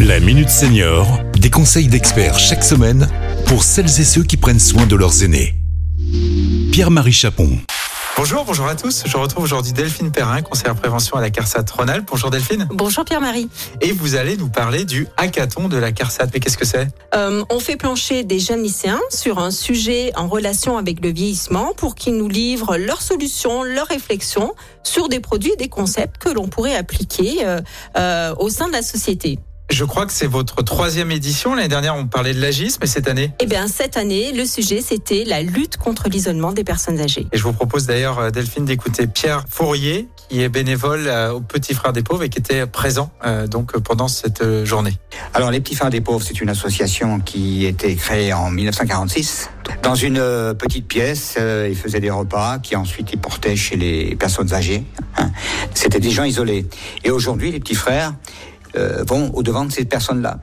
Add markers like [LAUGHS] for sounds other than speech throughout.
La Minute Senior, des conseils d'experts chaque semaine pour celles et ceux qui prennent soin de leurs aînés. Pierre-Marie Chapon. Bonjour, bonjour à tous. Je retrouve aujourd'hui Delphine Perrin, conseillère prévention à la CARSAT Rhône-Alpes. Bonjour Delphine. Bonjour Pierre-Marie. Et vous allez nous parler du hackathon de la CARSAT. Mais qu'est-ce que c'est? Euh, on fait plancher des jeunes lycéens sur un sujet en relation avec le vieillissement pour qu'ils nous livrent leurs solutions, leurs réflexions sur des produits et des concepts que l'on pourrait appliquer euh, euh, au sein de la société. Je crois que c'est votre troisième édition. L'année dernière, on parlait de l'agisme, mais cette année. Eh bien, cette année, le sujet, c'était la lutte contre l'isolement des personnes âgées. Et je vous propose d'ailleurs, euh, Delphine, d'écouter Pierre Fourier, qui est bénévole euh, au Petit Frère des Pauvres et qui était présent euh, donc euh, pendant cette journée. Alors, les Petits Frères des Pauvres, c'est une association qui a été créée en 1946. Dans une petite pièce, euh, ils faisaient des repas qui ensuite ils portaient chez les personnes âgées. hein. C'était des gens isolés. Et aujourd'hui, les Petits Frères vont au-devant de ces personnes-là.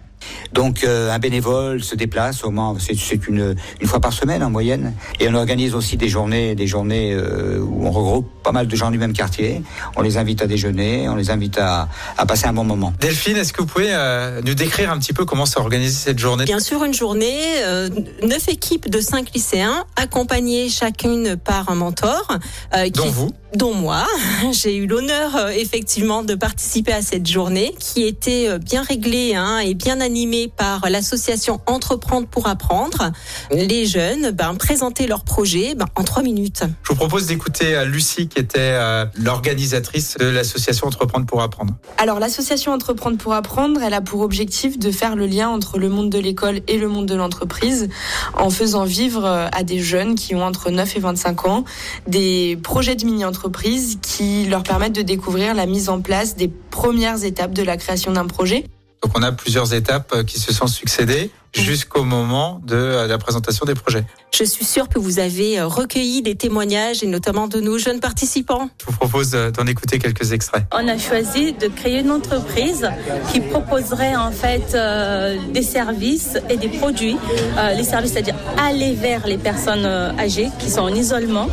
Donc, euh, un bénévole se déplace au moins, c'est c'est une, une fois par semaine en moyenne. Et on organise aussi des journées, des journées euh, où on regroupe pas mal de gens du même quartier. On les invite à déjeuner, on les invite à, à passer un bon moment. Delphine, est-ce que vous pouvez euh, nous décrire un petit peu comment s'organise cette journée? Bien sûr, une journée, euh, neuf équipes de cinq lycéens, accompagnées chacune par un mentor. euh, qui- Dont vous? Dont moi. [LAUGHS] J'ai eu l'honneur euh, effectivement de participer à cette journée qui était euh, bien réglée hein, et bien animée par l'association Entreprendre pour apprendre. Les jeunes ben, présentaient leur projet ben, en trois minutes. Je vous propose d'écouter euh, Lucie, qui était euh, l'organisatrice de l'association Entreprendre pour apprendre. Alors l'association Entreprendre pour apprendre, elle a pour objectif de faire le lien entre le monde de l'école et le monde de l'entreprise en faisant vivre euh, à des jeunes qui ont entre 9 et 25 ans des projets de mini-entreprise qui leur permettent de découvrir la mise en place des premières étapes de la création d'un projet. Donc on a plusieurs étapes euh, qui se sont succédées jusqu'au moment de euh, la présentation des projets. Je suis sûre que vous avez euh, recueilli des témoignages et notamment de nos jeunes participants. Je vous propose euh, d'en écouter quelques extraits. On a choisi de créer une entreprise qui proposerait en fait euh, des services et des produits. Euh, les services, c'est-à-dire aller vers les personnes âgées qui sont en isolement,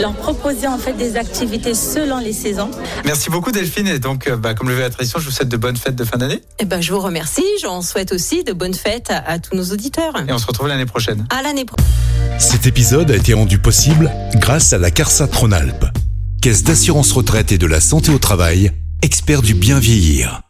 leur proposer en fait des activités selon les saisons. Merci beaucoup Delphine et donc euh, bah, comme le veut la tradition, je vous souhaite de bonnes fêtes de fin d'année Eh ben, je vous remercie. J'en souhaite aussi de bonnes fêtes à, à tous nos auditeurs. et on se retrouve l'année prochaine. À l'année prochaine. Cet épisode a été rendu possible grâce à la CARSAT Rhône-Alpes, Caisse d'assurance retraite et de la santé au travail, expert du bien vieillir.